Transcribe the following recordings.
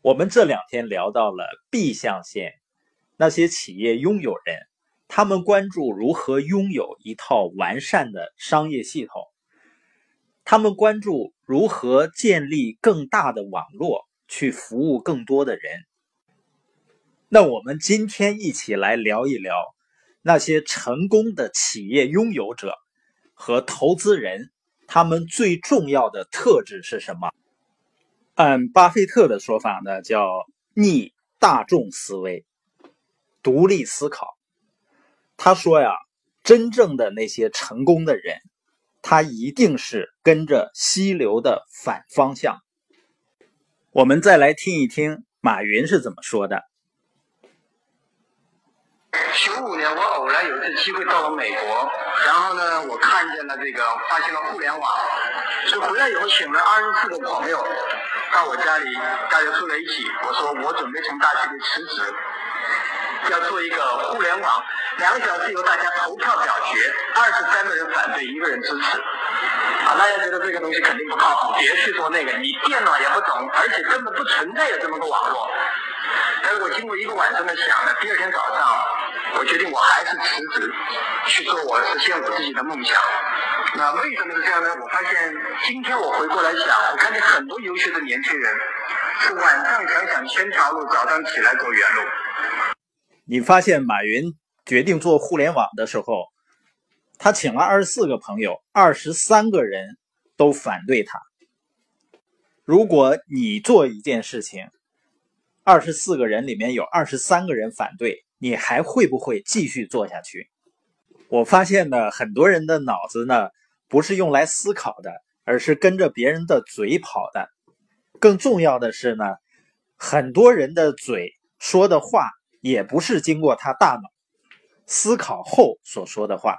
我们这两天聊到了 B 象限，那些企业拥有人，他们关注如何拥有一套完善的商业系统，他们关注如何建立更大的网络去服务更多的人。那我们今天一起来聊一聊那些成功的企业拥有者和投资人，他们最重要的特质是什么？按巴菲特的说法呢，叫逆大众思维，独立思考。他说呀，真正的那些成功的人，他一定是跟着溪流的反方向。我们再来听一听马云是怎么说的。九五年，我偶然有一次机会到了美国，然后呢，我看见了这个，发现了互联网，所以回来以后请了二十四个朋友。到我家里，大家坐在一起。我说我准备从大学里辞职，要做一个互联网，两个小时由大家投票表决，二十三个人反对，一个人支持。啊，大家觉得这个东西肯定不靠谱，别去做那个，你电脑也不懂，而且根本不存在有这么个网络。但是我经过一个晚上的想呢，第二天早上，我决定我还是辞职，去做我实现我自己的梦想。那为什么是这样呢？我发现今天我回过来想，我看见很多优秀的年轻人是晚上想想千条路，早上起来走原路。你发现马云决定做互联网的时候，他请了二十四个朋友，二十三个人都反对他。如果你做一件事情，二十四个人里面有二十三个人反对，你还会不会继续做下去？我发现呢，很多人的脑子呢不是用来思考的，而是跟着别人的嘴跑的。更重要的是呢，很多人的嘴说的话也不是经过他大脑思考后所说的话。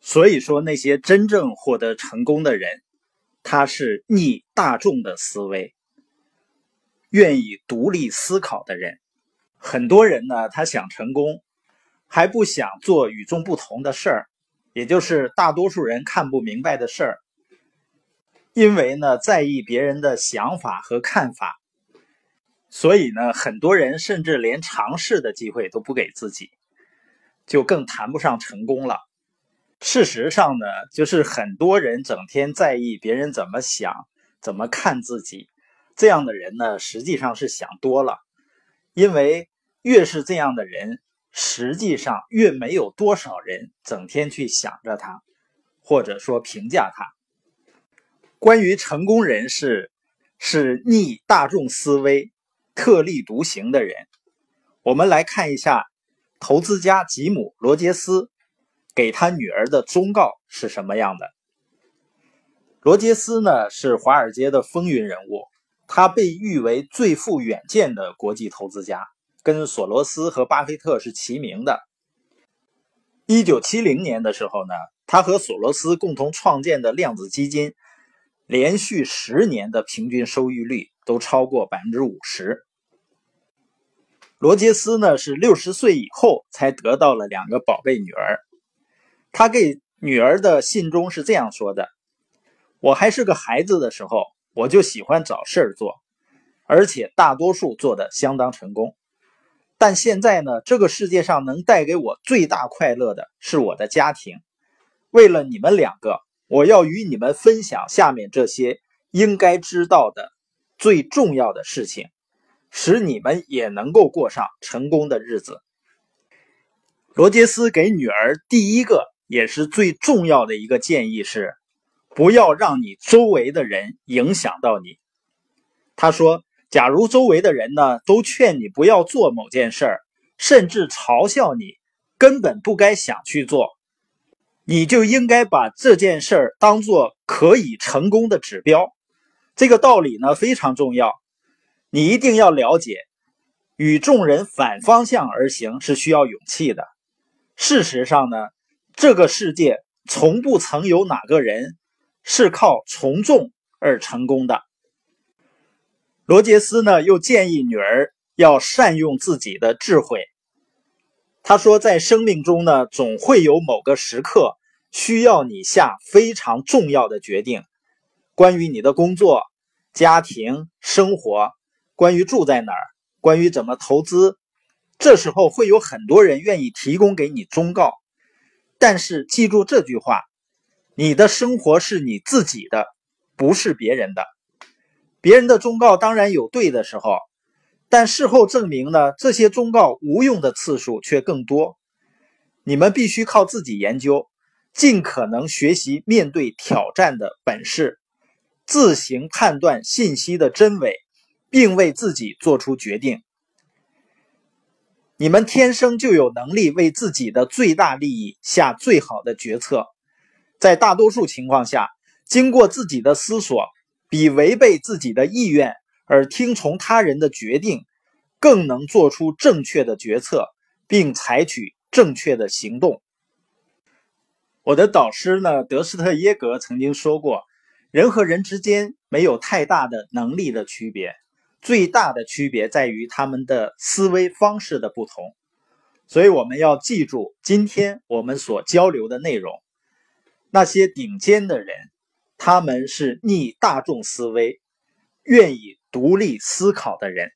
所以说，那些真正获得成功的人，他是逆大众的思维，愿意独立思考的人。很多人呢，他想成功。还不想做与众不同的事儿，也就是大多数人看不明白的事儿。因为呢，在意别人的想法和看法，所以呢，很多人甚至连尝试的机会都不给自己，就更谈不上成功了。事实上呢，就是很多人整天在意别人怎么想、怎么看自己，这样的人呢，实际上是想多了。因为越是这样的人。实际上，越没有多少人整天去想着他，或者说评价他。关于成功人士是逆大众思维、特立独行的人，我们来看一下投资家吉姆·罗杰斯给他女儿的忠告是什么样的。罗杰斯呢，是华尔街的风云人物，他被誉为最富远见的国际投资家。跟索罗斯和巴菲特是齐名的。一九七零年的时候呢，他和索罗斯共同创建的量子基金，连续十年的平均收益率都超过百分之五十。罗杰斯呢是六十岁以后才得到了两个宝贝女儿。他给女儿的信中是这样说的：“我还是个孩子的时候，我就喜欢找事儿做，而且大多数做的相当成功。”但现在呢，这个世界上能带给我最大快乐的是我的家庭。为了你们两个，我要与你们分享下面这些应该知道的最重要的事情，使你们也能够过上成功的日子。罗杰斯给女儿第一个也是最重要的一个建议是：不要让你周围的人影响到你。他说。假如周围的人呢都劝你不要做某件事儿，甚至嘲笑你，根本不该想去做，你就应该把这件事儿当做可以成功的指标。这个道理呢非常重要，你一定要了解，与众人反方向而行是需要勇气的。事实上呢，这个世界从不曾有哪个人是靠从众而成功的。罗杰斯呢，又建议女儿要善用自己的智慧。他说，在生命中呢，总会有某个时刻需要你下非常重要的决定，关于你的工作、家庭、生活，关于住在哪儿，关于怎么投资，这时候会有很多人愿意提供给你忠告。但是记住这句话：你的生活是你自己的，不是别人的。别人的忠告当然有对的时候，但事后证明呢，这些忠告无用的次数却更多。你们必须靠自己研究，尽可能学习面对挑战的本事，自行判断信息的真伪，并为自己做出决定。你们天生就有能力为自己的最大利益下最好的决策，在大多数情况下，经过自己的思索，比违背自己的意愿而听从他人的决定，更能做出正确的决策，并采取正确的行动。我的导师呢，德斯特耶格曾经说过，人和人之间没有太大的能力的区别。最大的区别在于他们的思维方式的不同，所以我们要记住今天我们所交流的内容。那些顶尖的人，他们是逆大众思维、愿意独立思考的人。